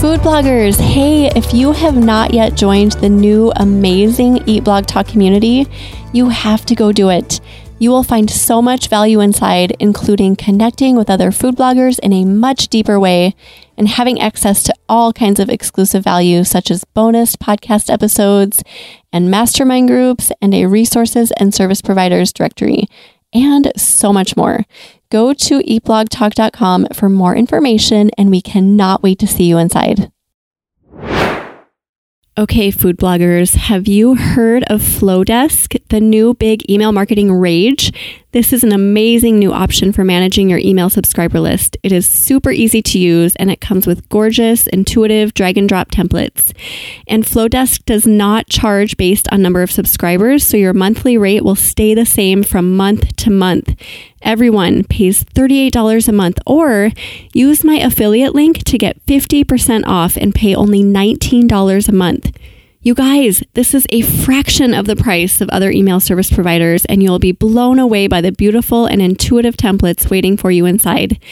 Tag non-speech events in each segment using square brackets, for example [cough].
Food bloggers, hey, if you have not yet joined the new amazing Eat Blog Talk community, you have to go do it. You will find so much value inside, including connecting with other food bloggers in a much deeper way and having access to all kinds of exclusive value, such as bonus podcast episodes and mastermind groups and a resources and service providers directory, and so much more. Go to eatblogtalk.com for more information, and we cannot wait to see you inside. Okay, food bloggers, have you heard of Flodesk, the new big email marketing rage? This is an amazing new option for managing your email subscriber list. It is super easy to use and it comes with gorgeous, intuitive drag and drop templates. And Flodesk does not charge based on number of subscribers, so your monthly rate will stay the same from month to month. Everyone pays $38 a month, or use my affiliate link to get 50% off and pay only $19 a month. You guys, this is a fraction of the price of other email service providers, and you'll be blown away by the beautiful and intuitive templates waiting for you inside.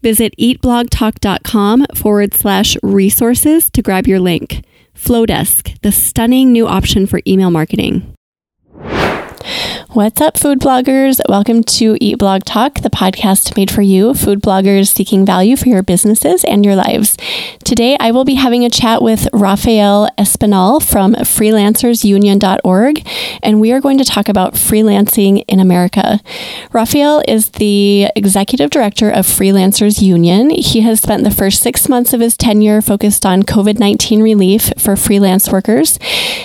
Visit eatblogtalk.com forward slash resources to grab your link. Flodesk, the stunning new option for email marketing. What's up, food bloggers? Welcome to Eat Blog Talk, the podcast made for you, food bloggers seeking value for your businesses and your lives. Today, I will be having a chat with Rafael Espinal from freelancersunion.org, and we are going to talk about freelancing in America. Rafael is the executive director of Freelancers Union. He has spent the first six months of his tenure focused on COVID 19 relief for freelance workers.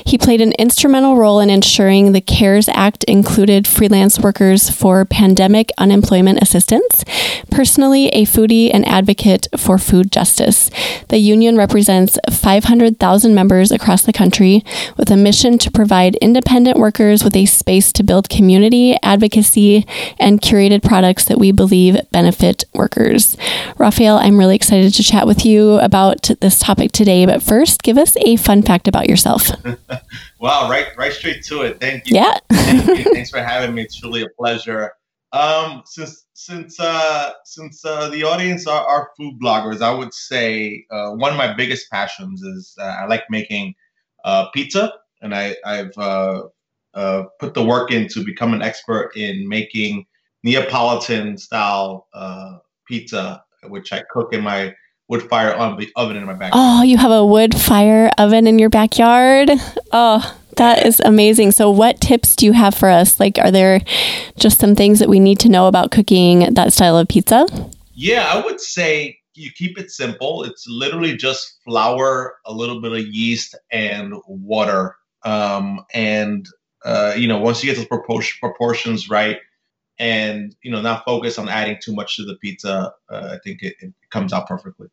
He played an instrumental role in ensuring the CARES Act included included freelance workers for pandemic unemployment assistance, personally a foodie and advocate for food justice. The union represents 500,000 members across the country with a mission to provide independent workers with a space to build community, advocacy, and curated products that we believe benefit workers. Rafael, I'm really excited to chat with you about this topic today, but first, give us a fun fact about yourself. [laughs] Wow, right, right straight to it. Thank you. Yeah. Thank you. [laughs] Thanks for having me. It's really a pleasure. Um, since since uh, since uh, the audience are, are, food bloggers, I would say uh, one of my biggest passions is uh, I like making uh, pizza, and I, I've uh, uh, put the work in to become an expert in making Neapolitan style uh, pizza, which I cook in my wood fire oven in my backyard. Oh, you have a wood fire oven in your backyard? Oh, that is amazing. So, what tips do you have for us? Like, are there just some things that we need to know about cooking that style of pizza? Yeah, I would say you keep it simple. It's literally just flour, a little bit of yeast, and water. Um, and uh, you know, once you get those proportions right, and you know, not focus on adding too much to the pizza, uh, I think it, it comes out perfectly.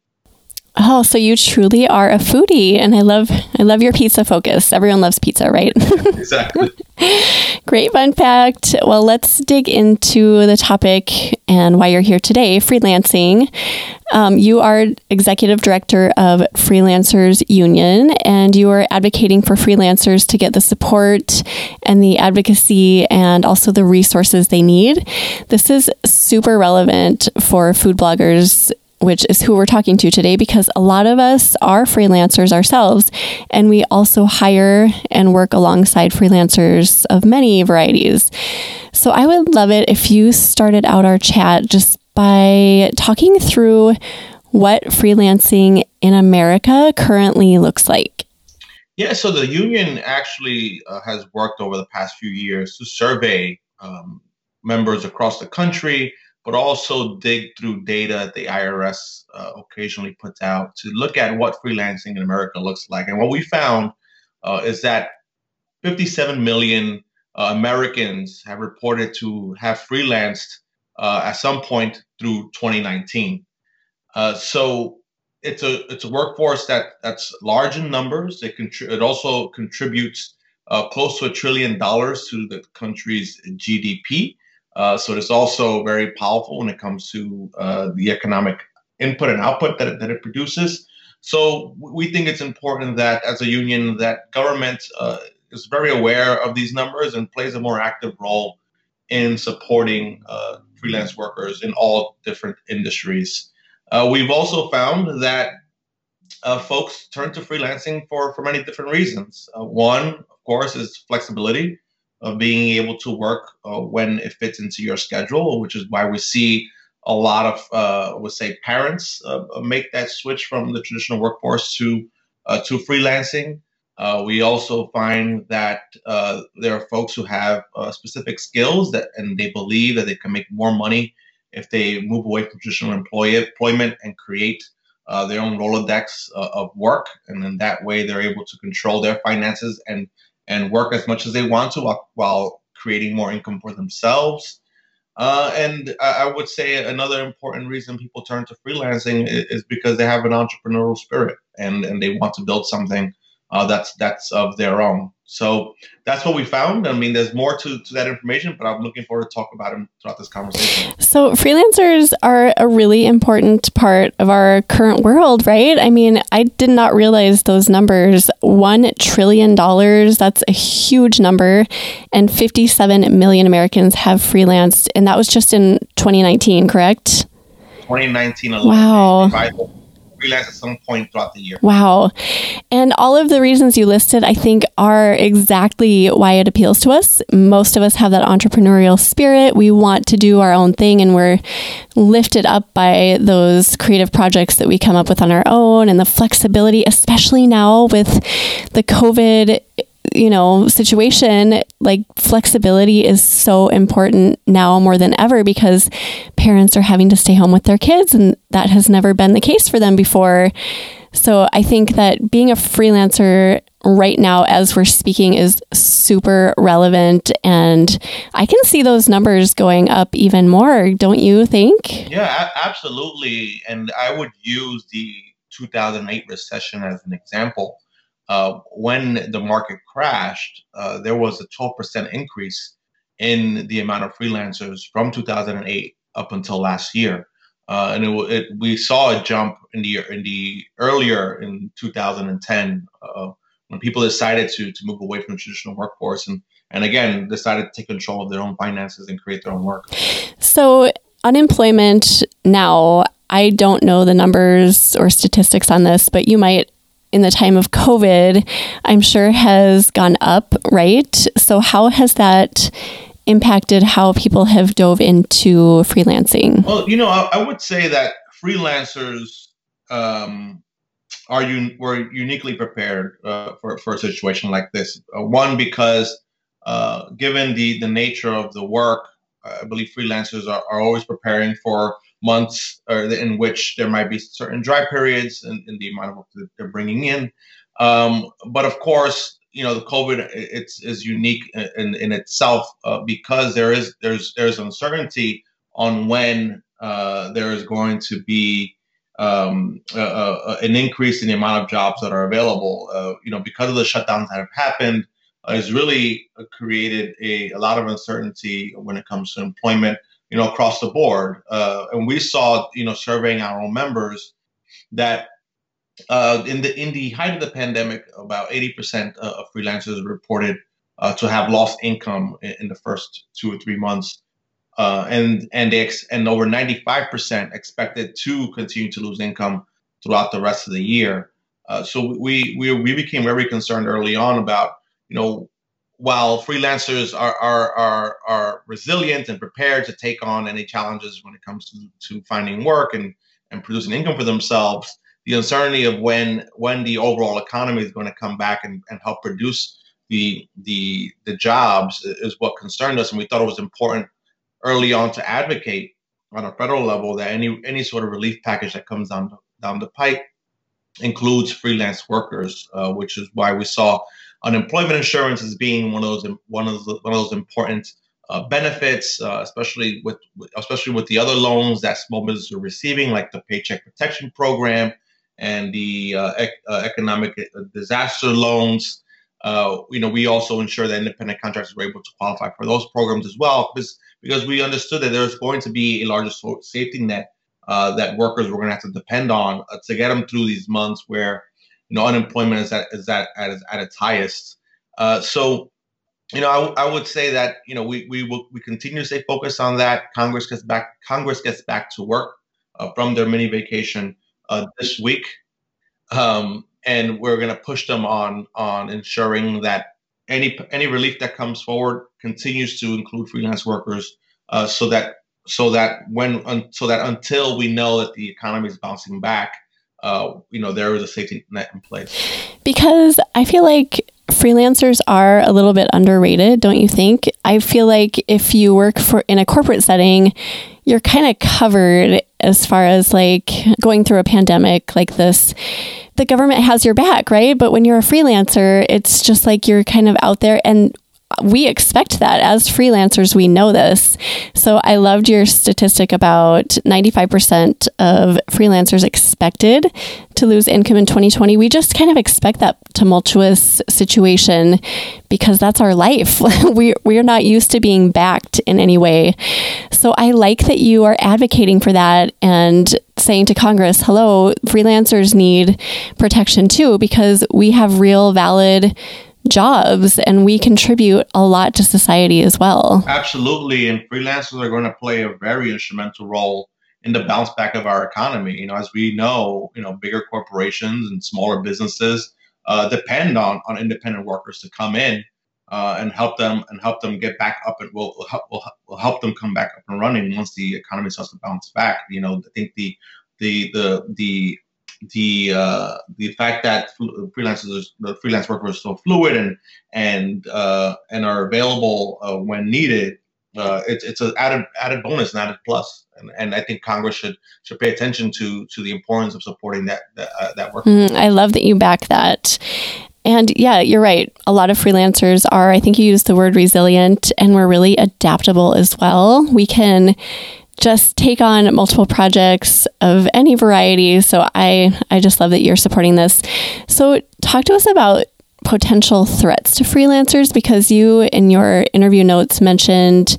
Oh, so you truly are a foodie, and I love I love your pizza focus. Everyone loves pizza, right? [laughs] exactly. Great fun fact. Well, let's dig into the topic and why you're here today. Freelancing. Um, you are executive director of Freelancers Union, and you are advocating for freelancers to get the support and the advocacy and also the resources they need. This is super relevant for food bloggers which is who we're talking to today, because a lot of us are freelancers ourselves, and we also hire and work alongside freelancers of many varieties. So I would love it if you started out our chat just by talking through what freelancing in America currently looks like. Yeah, so the union actually uh, has worked over the past few years to survey um, members across the country but also dig through data that the IRS uh, occasionally puts out to look at what freelancing in America looks like. And what we found uh, is that 57 million uh, Americans have reported to have freelanced uh, at some point through 2019. Uh, so it's a it's a workforce that that's large in numbers. It contri- it also contributes uh, close to a trillion dollars to the country's GDP. Uh, so it's also very powerful when it comes to uh, the economic input and output that it, that it produces. So we think it's important that as a union that government uh, is very aware of these numbers and plays a more active role in supporting uh, freelance workers in all different industries. Uh, we've also found that folks turn to freelancing for, for many different reasons. One, of course, is flexibility of being able to work uh, when it fits into your schedule, which is why we see a lot of, uh, would say, parents uh, make that switch from the traditional workforce to uh, to freelancing. Uh, we also find that uh, there are folks who have specific skills that, and they believe that they can make more money if they move away from traditional employ- employment and create their own Rolodex of work. And in that way, they're able to control their finances and and work as much as they want to while, while creating more income for themselves. Uh, and I would say another important reason people turn to freelancing is because they have an entrepreneurial spirit and, and they want to build something uh, that's that's of their own. So that's what we found. I mean, there's more to, to that information, but I'm looking forward to talk about them throughout this conversation. So freelancers are a really important part of our current world, right? I mean, I did not realize those numbers. One trillion dollars, that's a huge number. And 57 million Americans have freelanced. And that was just in 2019, correct? 2019 alone. Wow freelance at some point throughout the year. Wow. And all of the reasons you listed, I think, are exactly why it appeals to us. Most of us have that entrepreneurial spirit. We want to do our own thing, and we're lifted up by those creative projects that we come up with on our own and the flexibility, especially now with the COVID you know situation like flexibility is so important now more than ever because parents are having to stay home with their kids and that has never been the case for them before. So i think that being a freelancer right now as we're speaking is super relevant and i can see those numbers going up even more don't you think? Yeah absolutely and i would use the 2008 recession as an example uh, when the market crashed, uh, there was a 12% increase in the amount of freelancers from 2008 up until last year. Uh, and it, it, we saw a jump in the in the earlier in 2010 uh, when people decided to to move away from traditional workforce and and again decided to take control of their own finances and create their own work. So unemployment now I don't know the numbers or statistics on this, but you might in the time of COVID, I'm sure has gone up, right? So, how has that impacted how people have dove into freelancing? Well, you know, I, I would say that freelancers um, are un- were uniquely prepared uh, for, for a situation like this. Uh, one, because uh, given the, the nature of the work, I believe freelancers are, are always preparing for months or in which there might be certain dry periods in, in the amount of work that they're bringing in. Um, but of course, you know, the COVID it's is unique in, in itself uh, because there is there's there's uncertainty on when uh, there is going to be um, an increase in the amount of jobs that are available. Uh, you know, because of the shutdowns that have happened, uh, has really created a, a lot of uncertainty when it comes to employment you know, across the board. Uh, and we saw, you know, surveying our own members that uh, in the in the height of the pandemic, about 80% of freelancers reported uh, to have lost income in, in, the first two or three months, uh, and and they ex- and over 95% expected to continue to lose income throughout the rest of the year. Uh, so we, we we became very concerned early on about you know while freelancers are, are, are, are resilient and prepared to take on any challenges when it comes to, to finding work and, and producing income for themselves, the uncertainty of when when the overall economy is going to come back and, and help produce the the the jobs is what concerned us, and we thought it was important early on to advocate on a federal level that any any sort of relief package that comes down down the pipe includes freelance workers, uh, which is why we saw unemployment insurance as being one of those one of the, one of those important uh, benefits, uh, especially with especially with the other loans that small businesses are receiving, like the Paycheck Protection Program and the uh, ec- uh, economic uh, disaster loans. uh, you know, we also ensure that independent contractors were able to qualify for those programs as well, because because we understood that there's going to be a larger safety net that workers were going to have to depend on to get them through these months where you know unemployment is at is at at, at its highest. Uh, so, you know, I, I would say that you know we we will we continue to stay focused on that. Congress gets back Congress gets back to work uh, from their mini vacation uh, this week. Um, and we're going to push them on on ensuring that any any relief that comes forward continues to include freelance workers, uh, so that so that when un, so that until we know that the economy is bouncing back, uh, you know there is a safety net in place. Because I feel like freelancers are a little bit underrated, don't you think? I feel like if you work for in a corporate setting, you're kind of covered as far as like going through a pandemic like this the government has your back, right? But when you're a freelancer, it's just like you're kind of out there and we expect that as freelancers, we know this. So I loved your statistic about 95% of freelancers expected to lose income in 2020. We just kind of expect that tumultuous situation because that's our life. [laughs] we, we're not used to being backed in any way. So I like that you are advocating for that and saying to Congress, hello, freelancers need protection too, because we have real, valid jobs and we contribute a lot to society as well. Absolutely. And freelancers are going to play a very instrumental role in the bounce back of our economy. You know, as we know, you know, bigger corporations and smaller businesses uh, depend on, on independent workers to come in uh, and help them and help them get back up and will will help, will, help them come back up and running once the economy starts to bounce back. You know, I think the the the the the uh, the fact that freelancers the freelance workers are so fluid and and uh, and are available uh, when needed uh, it's it's an added added bonus and added plus and, and I think Congress should should pay attention to to the importance of supporting that that, uh, that work. Mm, I love that you back that. And yeah, you're right. A lot of freelancers are, I think you used the word resilient, and we're really adaptable as well. We can just take on multiple projects of any variety. So I, I just love that you're supporting this. So talk to us about potential threats to freelancers because you in your interview notes mentioned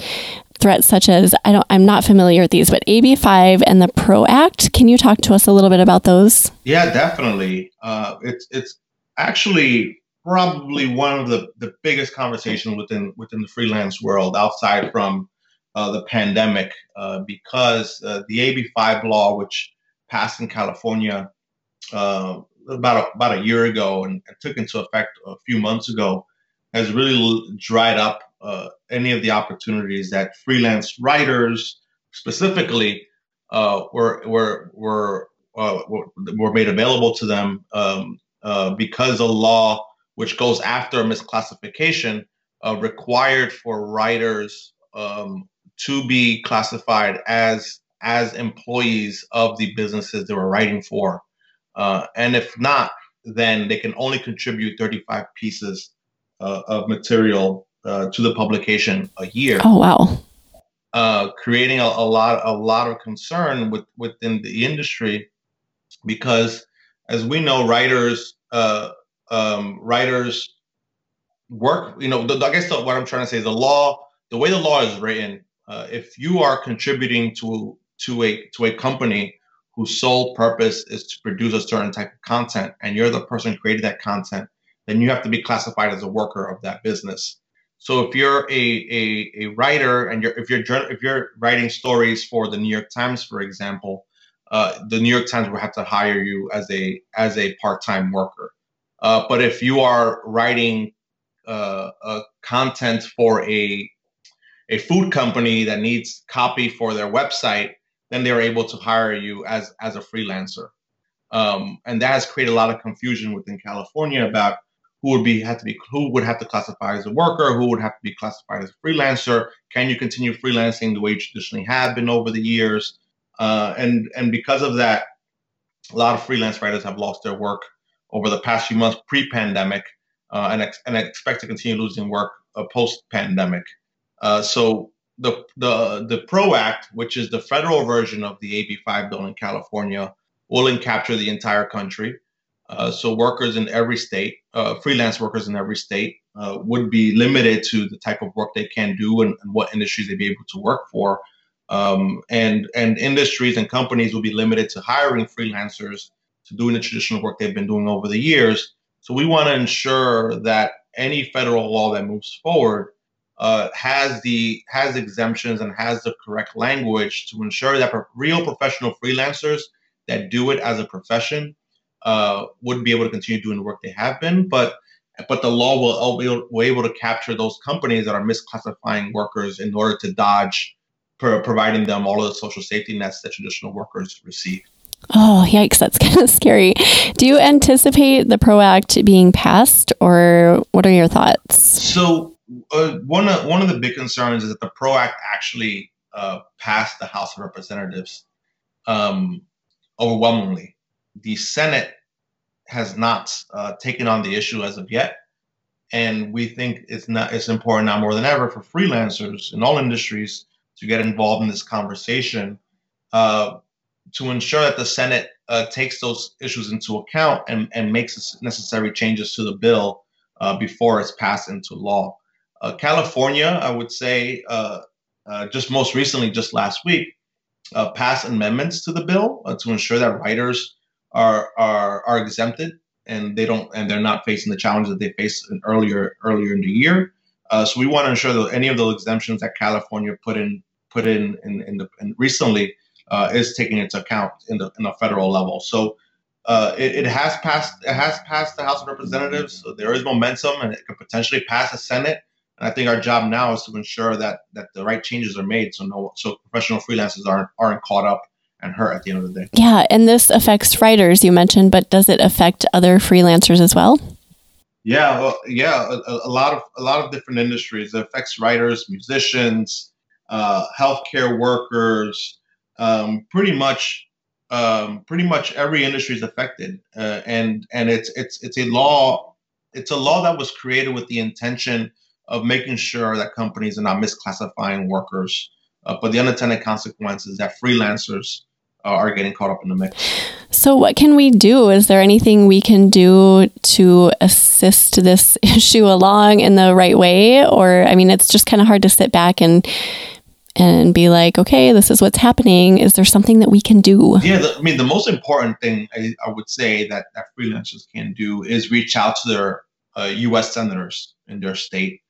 threats such as I don't I'm not familiar with these, but AB5 and the PRO Act. Can you talk to us a little bit about those? Yeah, definitely. Uh, it's it's actually probably one of the, the biggest conversations within within the freelance world outside from uh, the pandemic uh, because uh, the AB5 law, which passed in California uh, about a, about a year ago and, and, took into effect a few months ago, has really dried up uh, any of the opportunities that freelance writers specifically uh, were were were were made available to them um, because a law which goes after misclassification required for writers um, to be classified as as employees of the businesses they were writing for. Uh, and if not, then they can only contribute 35 pieces uh, of material uh, to the publication a year. Oh wow! Uh, creating a, a, lot a lot of concern with, within the industry because, as we know, writers uh, um, writers work. You know, the, I guess the, what I'm trying to say is the law. The way the law is written, uh, if you are contributing to to a to a company whose sole purpose is to produce a certain type of content and you're the person creating that content then you have to be classified as a worker of that business. So if you're a, a, a writer and you're if you're if you're writing stories for the new york times for example uh, the new york times will have to hire you as a as a part-time worker. Uh, but if you are writing uh, content for a a food company that needs copy for their website, then they're able to hire you as as a freelancer. Um, and that has created a lot of confusion within California about who would be have to be who would have to classify as a worker, who would have to be classified as a freelancer. Can you continue freelancing the way you traditionally have been over the years? Uh, and and because of that, a lot of freelance writers have lost their work over the past few months pre-pandemic, uh, and ex- and expect to continue losing work uh, post-pandemic. Uh, so the the the PRO Act, which is the federal version of the AB5 bill in California, will capture the entire country. Uh, so workers in every state, uh, freelance workers in every state, uh, would be limited to the type of work they can do and, and what industries they'd be able to work for. Um, and and industries and companies will be limited to hiring freelancers to doing the traditional work they've been doing over the years. So we want to ensure that any federal law that moves forward uh, has the has exemptions and has the correct language to ensure that real professional freelancers that do it as a profession uh, would be able to continue doing the work they have been, but but the law will be able to capture those companies that are misclassifying workers in order to dodge providing them all of the social safety nets that traditional workers receive. Oh, yikes, that's [laughs] kind of scary. Do you anticipate the PRO Act being passed, or what are your thoughts? So, uh, one, of, one of the big concerns is that the PRO Act actually uh, passed the House of Representatives um, overwhelmingly. The Senate has not uh, taken on the issue as of yet. And we think it's not it's important now more than ever for freelancers in all industries to get involved in this conversation uh, to ensure that the Senate uh, takes those issues into account and, and makes necessary changes to the bill before it's passed into law. Uh, California, I would say, uh, uh, just most recently, just last week, passed amendments to the bill to ensure that writers are, are are exempted and they don't and they're not facing the challenges that they faced in earlier earlier in the year. Uh, so we want to ensure that any of those exemptions that California put in put in in, in, the, in recently uh, is taken into account in the in the federal level. So uh, it, it, has passed it has passed the House of Representatives. So there is momentum, and it could potentially pass the Senate. And I think our job now is to ensure that that the right changes are made, so no so professional freelancers aren't aren't caught up and hurt at the end of the day. Yeah, and this affects writers you mentioned, but does it affect other freelancers as well? Yeah, well, yeah, a, a, lot of a lot of different industries. It affects writers, musicians, uh, healthcare workers, um, pretty much, um, pretty much every industry is affected, uh, and and it's it's it's a law. It's a law that was created with the intention of making sure that companies are not misclassifying workers. Uh, but the unintended consequences that freelancers uh, are getting caught up in the mix. So, what can we do? Is there anything we can do to assist this [laughs] issue along in the right way? Or, I mean, it's just kind of hard to sit back and and be like, okay, this is what's happening. Is there something that we can do? Yeah, the, I mean, the most important thing I, I, would say that, that freelancers can do is reach out to their uh, U.S. senators in their state,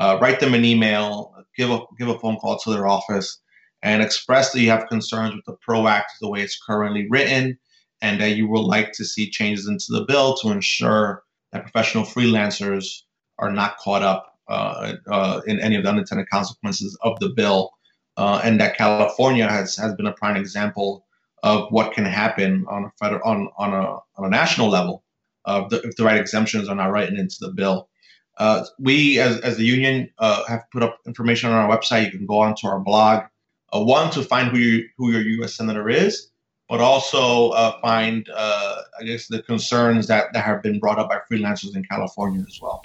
uh, write them an email, give a give a phone call to their office, and express that you have concerns with the PRO Act the way it's currently written, and that you would like to see changes into the bill to ensure that professional freelancers are not caught up uh, uh, in any of the unintended consequences of the bill uh, and that California has, has been a prime example of what can happen on a federal on, on a on a national level uh, the, if the right exemptions are not written into the bill. Uh, we as, as the union uh, have put up information on our website. You can go onto our blog. Uh, one to find who you, who your U.S. senator is, but also uh, find I guess the concerns that, that have been brought up by freelancers in California as well.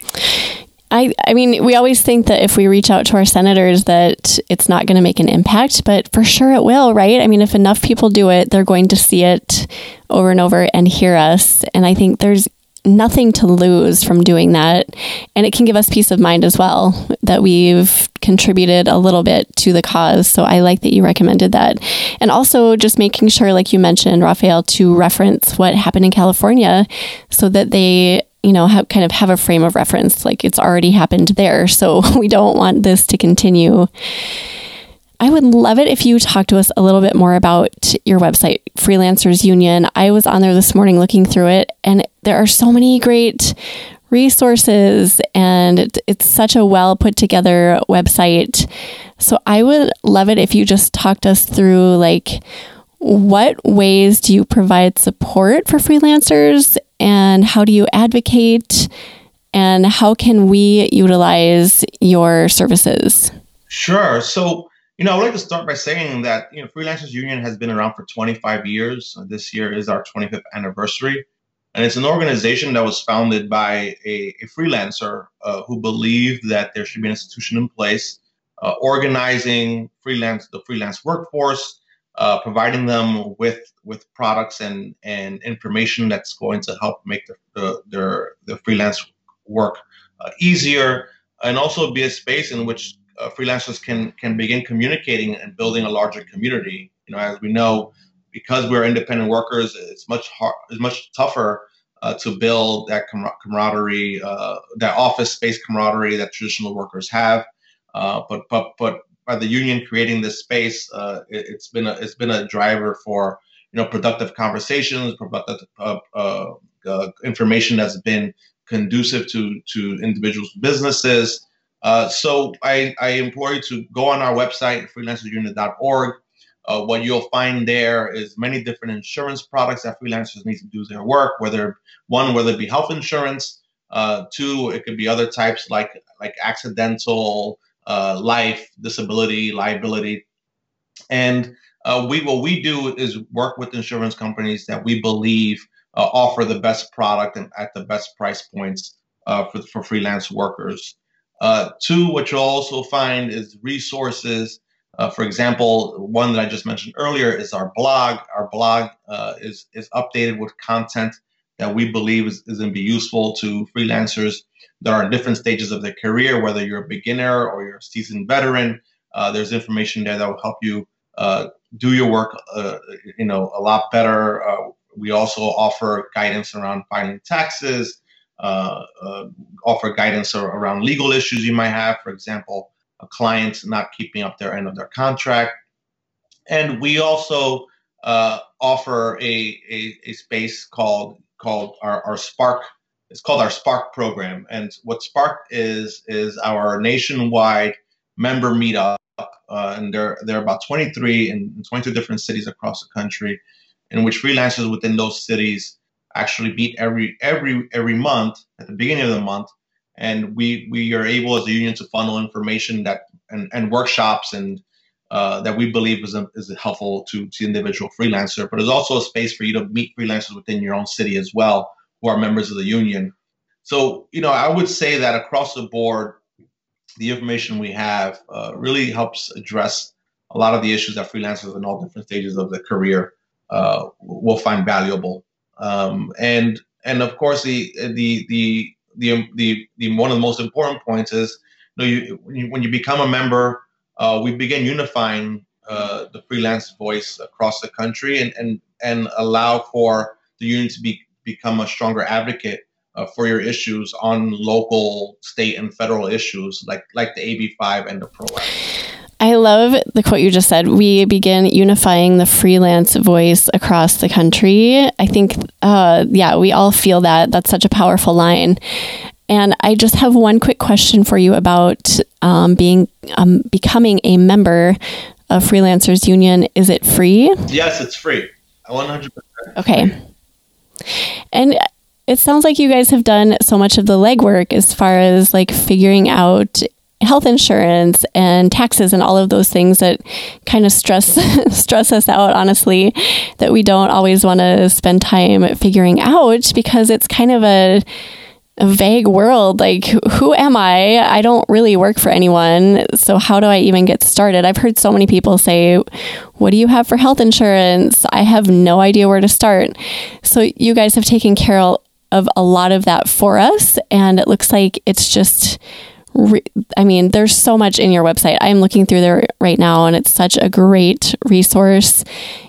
I, I mean, we always think that if we reach out to our senators that it's not going to make an impact, but for sure it will, right? I mean, if enough people do it, they're going to see it over and over and hear us. And I think there's nothing to lose from doing that. And it can give us peace of mind as well that we've contributed a little bit to the cause. So I like that you recommended that. And also just making sure, like you mentioned, Rafael, to reference what happened in California so that they you know, have, kind of have a frame of reference. Like it's already happened there. So [laughs] we don't want this to continue. I would love it if you talk to us a little bit more about your website, Freelancers Union. I was on there this morning looking through it, and there are so many great resources, and it's such a well put together website. So I would love it if you just talked us through like what ways do you provide support for freelancers and how do you advocate and how can we utilize your services? Sure. So, you know, I would like to start by saying that, you know, Freelancers Union has been around for 25 years. This year is our 25th anniversary. And it's an organization that was founded by a, a freelancer uh, who believed that there should be an institution in place uh, organizing freelance the freelance workforce uh, providing them with with products and and information that's going to help make the, the their their freelance work uh, easier, and also be a space in which uh, freelancers can can begin communicating and building a larger community. You know, as we know, because we're independent workers, it's much hard, it's much tougher uh, to build that camaraderie, uh, that office space camaraderie that traditional workers have. Uh, but but but by the union creating this space, uh, it, has been a it's been a driver for you know productive conversations, productive uh, uh, information that's been conducive to to individuals' businesses. So I, I implore you to go on our website freelancerunion.org. Uh, what you'll find there is many different insurance products that freelancers need to do their work. Whether one, whether it be health insurance, two, it could be other types like like accidental uh, life, disability, liability. And uh, we what we do is work with insurance companies that we believe uh, offer the best product and at the best price points uh, for, for freelance workers. Uh, two, what you'll also find is resources. Uh, for example, one that I just mentioned earlier is our blog. Our blog is is updated with content that we believe is, is going to be useful to freelancers that are in different stages of their career, whether you're a beginner or you're a seasoned veteran. Uh, there's information there that will help you uh, do your work, uh, you know, a lot better. Uh, we also offer guidance around filing taxes, uh, uh, offer guidance around legal issues you might have. For example, a client not keeping up their end of their contract. And we also offer a, a, a space called called our, our Spark. It's called our Spark program. And what Spark is is our nationwide member meetup. Uh, and there, there are about 23 in 22 different cities across the country, in which freelancers within those cities actually meet every every every month at the beginning of the month, and we we are able as a union to funnel information that and, and workshops and uh, that we believe is, a, is helpful to, to individual freelancer. But there's also a space for you to meet freelancers within your own city as well who are members of the union. So, you know, I would say that across the board, the information we have uh, really helps address a lot of the issues that freelancers in all different stages of their career uh, will find valuable. Um, and and of course, the the the the the, the one of the most important points is you know you, when you when you become a member uh, we begin unifying uh, the freelance voice across the country and, and, and allow for the union to be, become a stronger advocate uh, for your issues on local, state, and federal issues like, like the AB5 and the PRO Act. I love the quote you just said. We begin unifying the freelance voice across the country. I think, uh, yeah, we all feel that. That's such a powerful line. And I just have one quick question for you about um, being um, becoming a member of Freelancers Union. Is it free? Yes, it's free. 100%. Okay. And it sounds like you guys have done so much of the legwork as far as like figuring out health insurance and taxes and all of those things that kind of stress [laughs] stress us out honestly that we don't always want to spend time figuring out because it's kind of a a vague world. Like, who am I? I don't really work for anyone. So, how do I even get started? I've heard so many people say, What do you have for health insurance? I have no idea where to start. So, you guys have taken care of a lot of that for us. And it looks like it's just re- I mean, there's so much in your website. I'm looking through there right now, and it's such a great resource.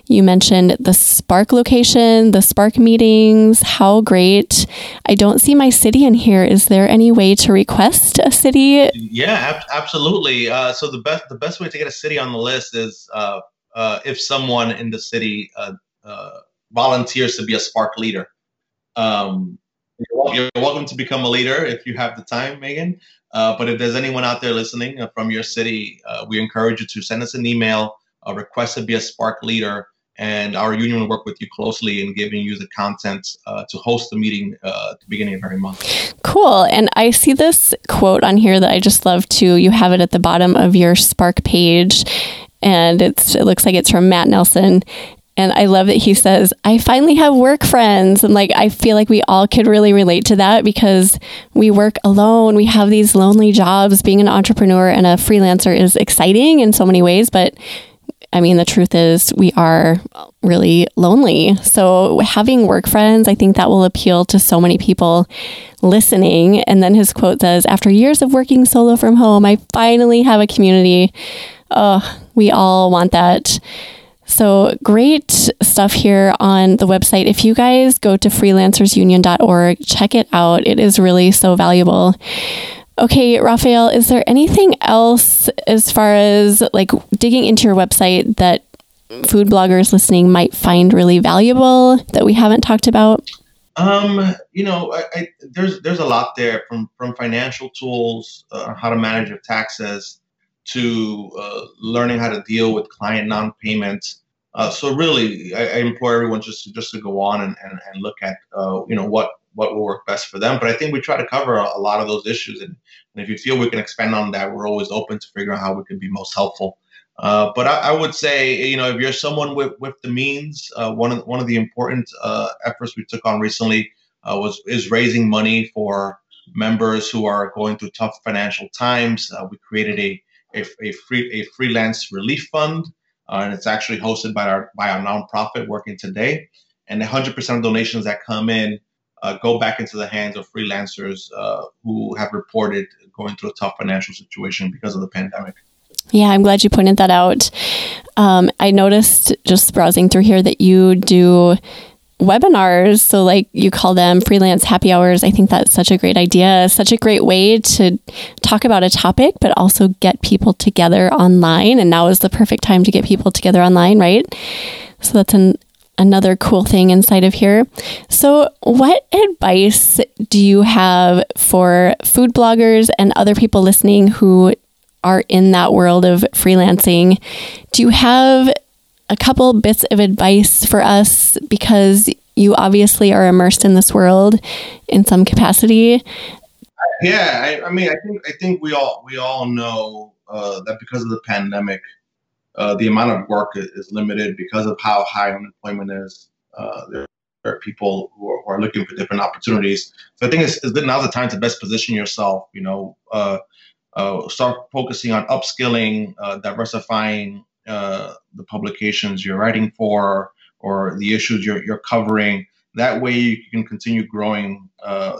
You mentioned the Spark location, the Spark meetings. How great! I don't see my city in here. Is there any way to request a city? Yeah, ab- absolutely. Uh, so the best the best way to get a city on the list is uh, uh, if someone in the city uh, uh, volunteers to be a Spark leader. Um, you're welcome to become a leader if you have the time, Megan. Uh, but if there's anyone out there listening uh, from your city, uh, we encourage you to send us an email, a request to be a Spark leader, and our union will work with you closely in giving you the content uh, to host the meeting uh, at the beginning of every month. Cool. And I see this quote on here that I just love too. You have it at the bottom of your Spark page and it looks like it's from Matt Nelson and I love that he says, I finally have work friends. And like, I feel like we all could really relate to that because we work alone. We have these lonely jobs. Being an entrepreneur and a freelancer is exciting in so many ways, but I mean, the truth is, we are really lonely. So, having work friends, I think that will appeal to so many people listening. And then his quote says After years of working solo from home, I finally have a community. Oh, we all want that. So, great stuff here on the website. If you guys go to freelancersunion.org, check it out. It is really so valuable. Okay, Rafael, is there anything else as far as like digging into your website that food bloggers listening might find really valuable that we haven't talked about? Um, you know, I, I, there's there's a lot there from from financial tools, uh, how to manage your taxes, to uh, learning how to deal with client non-payments. Uh, so really, I, I, implore everyone just to, just to go on and, and, and look at uh, you know what what will work best for them. But I think we try to cover a, a lot of those issues, and, and, if you feel we can expand on that, we're always open to figure out how we can be most helpful. Uh, but I, I, would say, you know, if you're someone with, with the means, uh, one of one of the important uh, efforts we took on recently was is raising money for members who are going through tough financial times. We created a, a, a free a freelance relief fund, uh, and it's actually hosted by our by our nonprofit Working Today. And 100% of donations that come in uh, go back into the hands of freelancers uh, who have reported going through a tough financial situation because of the pandemic. Yeah, I'm glad you pointed that out. Um, I noticed just browsing through here that you do webinars. So, like you call them freelance happy hours. I think that's such a great idea, such a great way to talk about a topic, but also get people together online. And now is the perfect time to get people together online, right? So, that's an another cool thing inside of here. So, what advice do you have for food bloggers and other people listening who are in that world of freelancing? Do you have a couple bits of advice for us because you obviously are immersed in this world in some capacity? Yeah, I, I mean, I think I think we all we all know uh, that because of the pandemic, uh, the amount of work is limited because of how high unemployment is. Uh, there, are people who are, who are, looking for different opportunities. So I think it's, it's the time to best position yourself. You know, uh, uh start focusing on upskilling, uh, the publications you're writing for or the issues you're, you're covering. That way, you can continue growing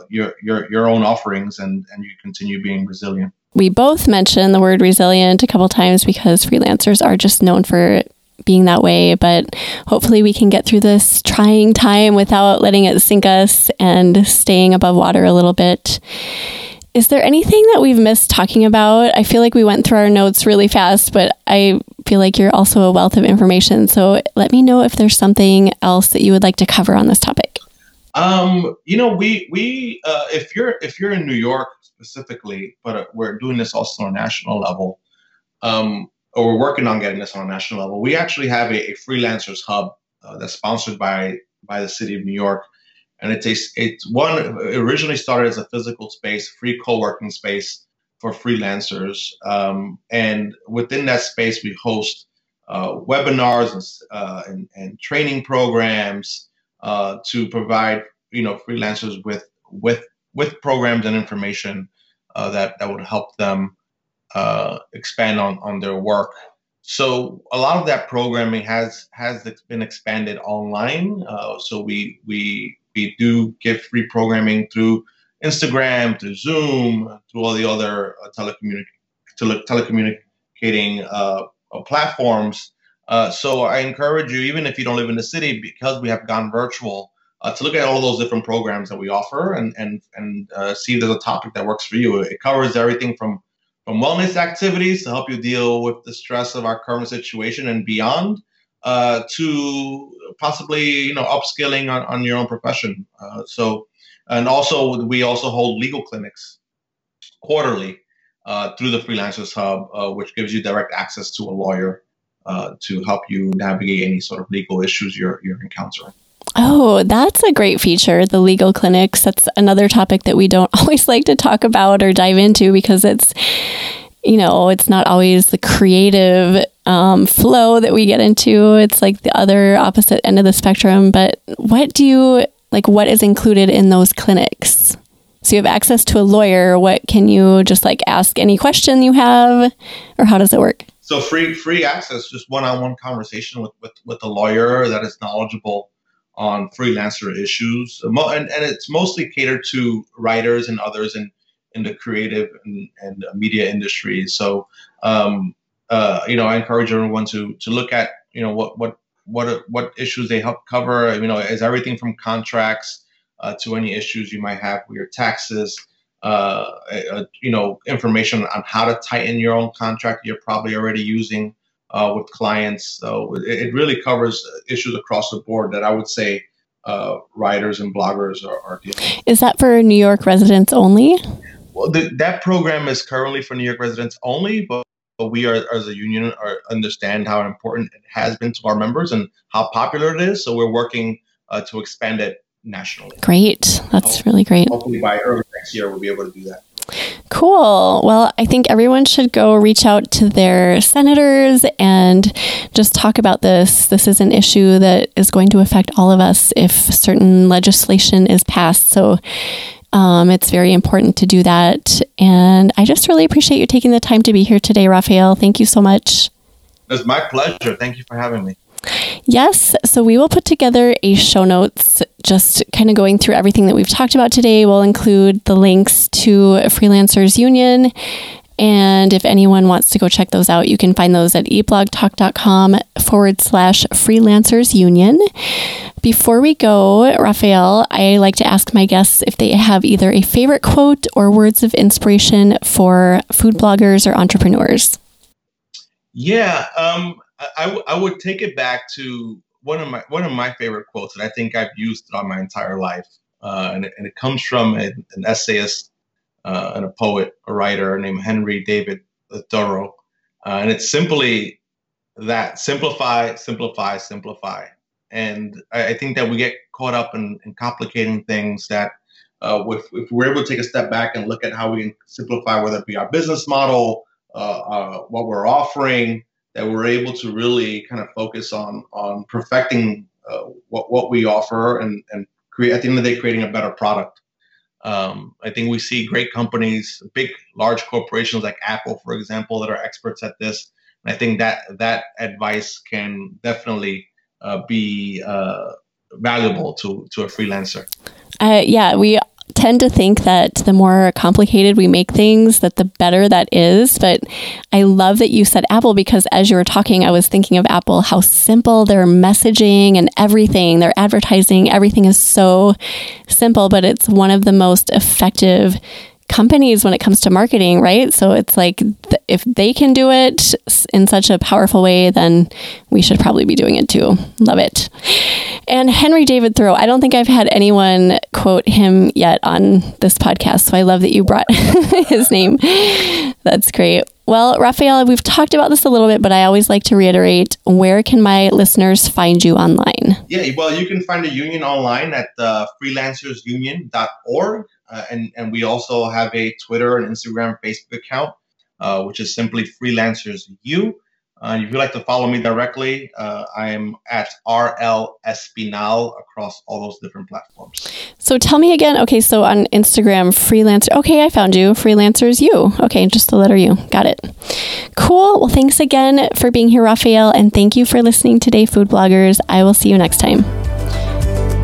your, your your own offerings and and you continue being resilient we both mentioned the word resilient a couple times because freelancers are just known for being that way. But hopefully, we can get through this trying time without letting it sink us and staying above water a little bit. Is there anything that we've missed talking about? I feel like we went through our notes really fast, but I feel like you're also a wealth of information. So let me know if there's something else that you would like to cover on this topic. Um, you know, we we uh, if you're if you're in New York, specifically, but uh, we're doing this also on a national level, um, or we're working on getting this on a national level. We actually have a, a freelancers hub uh, that's sponsored by by the city of New York, and it's a, it's one originally started as a physical space, free co-working space for freelancers, um, and within that space we host uh, webinars and, uh, and, and, training programs uh, to provide you know freelancers with with with programs and information uh, that that would help them uh, expand on on their work. So a lot of that programming has has been expanded online. Uh, so we we we do give free programming through Instagram, through Zoom, through all the other uh, telecommunic- tele- telecommunicating uh, uh, platforms. so I encourage you, even if you don't live in the city, because we have gone virtual, uh, to look at all those different programs that we offer and and and uh, see if there's a topic that works for you. It covers everything from from wellness activities to help you deal with the stress of our current situation and beyond, uh, to possibly you know upskilling on, on your own profession. Uh, so, and also we also hold legal clinics quarterly uh, through the Freelancers Hub, uh, which gives you direct access to a lawyer to help you navigate any sort of legal issues you're you're encountering. Oh, that's a great feature. The legal clinics. That's another topic that we don't [laughs] always like to talk about or dive into because it's, you know, it's not always the creative um, flow that we get into. It's like the other opposite end of the spectrum. But what do you like? What is included in those clinics? So you have access to a lawyer. What can you just like ask any question you have, or how does it work? so free free access, just one-on-one conversation with with, with a lawyer that is knowledgeable on freelancer issues, and, and it's mostly catered to writers and others in in the creative and, and media industry. So, um, uh, you know, I encourage everyone to to look at you know what what what what issues they help cover. You know, is everything from contracts uh, to any issues you might have with your taxes. Uh, uh, you know, information on how to tighten your own contract you're probably already using uh, with clients. So it, it, really covers issues across the board that I would say uh, writers and bloggers are, are dealing. With. Is that for New York residents only? Well, the, that program is currently for New York residents only, but we are as a union are understand how important it has been to our members and how popular it is. So we're working uh, to expand it nationally. Great. That's really great. Hopefully by early next year, we'll be able to do that. Cool. Well, I think everyone should go reach out to their senators and just talk about this. This is an issue that is going to affect all of us if certain legislation is passed. So um, it's very important to do that. And I just really appreciate you taking the time to be here today, Rafael. Thank you so much. It's my pleasure. Thank you for having me. Yes. So we will put together a show notes, just kind of going through everything that we've talked about today. We'll include the links to Freelancers Union. And if anyone wants to go check those out, you can find those at eatblogtalk.com forward slash freelancers union. Before we go, Rafael, I like to ask my guests if they have either a favorite quote or words of inspiration for food bloggers or entrepreneurs. Yeah, um, I, I would take it back to one of my one of my favorite quotes that I think I've used throughout my entire life, uh, and, it, and, it, comes from an, an essayist uh, and a poet, a writer named Henry David Thoreau, uh, and it's simply that: simplify, simplify, simplify. And I, I think that we get caught up in, in complicating things that. Uh, if, if, we're able to take a step back and look at how we can simplify, whether it be our business model, uh, uh, what we're offering, that we're able to really kind of focus on on perfecting uh, what what we offer and and create at the end of the day creating a better product. Um, I think we see great companies, big large corporations like Apple, for example, that are experts at this. And I think that that advice can definitely uh, be uh, valuable to to a freelancer. Uh, yeah, we tend to think that the more complicated we make things, that the better that is. But I love that you said Apple because as you were talking, I was thinking of Apple, how simple their messaging and everything, their advertising, everything is so simple, but it's one of the most effective companies when it comes to marketing, right? So it's like th- if they can do it in such a powerful way, then we should probably be doing it too. Love it. And Henry David Thoreau, I don't think I've had anyone quote him yet on this podcast. So I love that you brought [laughs] his name. That's great. Well, Rafael, we've talked about this a little bit, but I always like to reiterate where can my listeners find you online? Yeah, well, you can find the union online at uh, freelancersunion.org. Uh, and, and we also have a Twitter and Instagram, Facebook account, uh, which is simply Freelancers U. Uh, if you'd like to follow me directly, uh, I am at RL Espinal across all those different platforms. So tell me again. Okay, so on Instagram, freelancer. Okay, I found you. Freelancers you. Okay, just the letter U. Got it. Cool. Well, thanks again for being here, Rafael, and thank you for listening today, food bloggers. I will see you next time.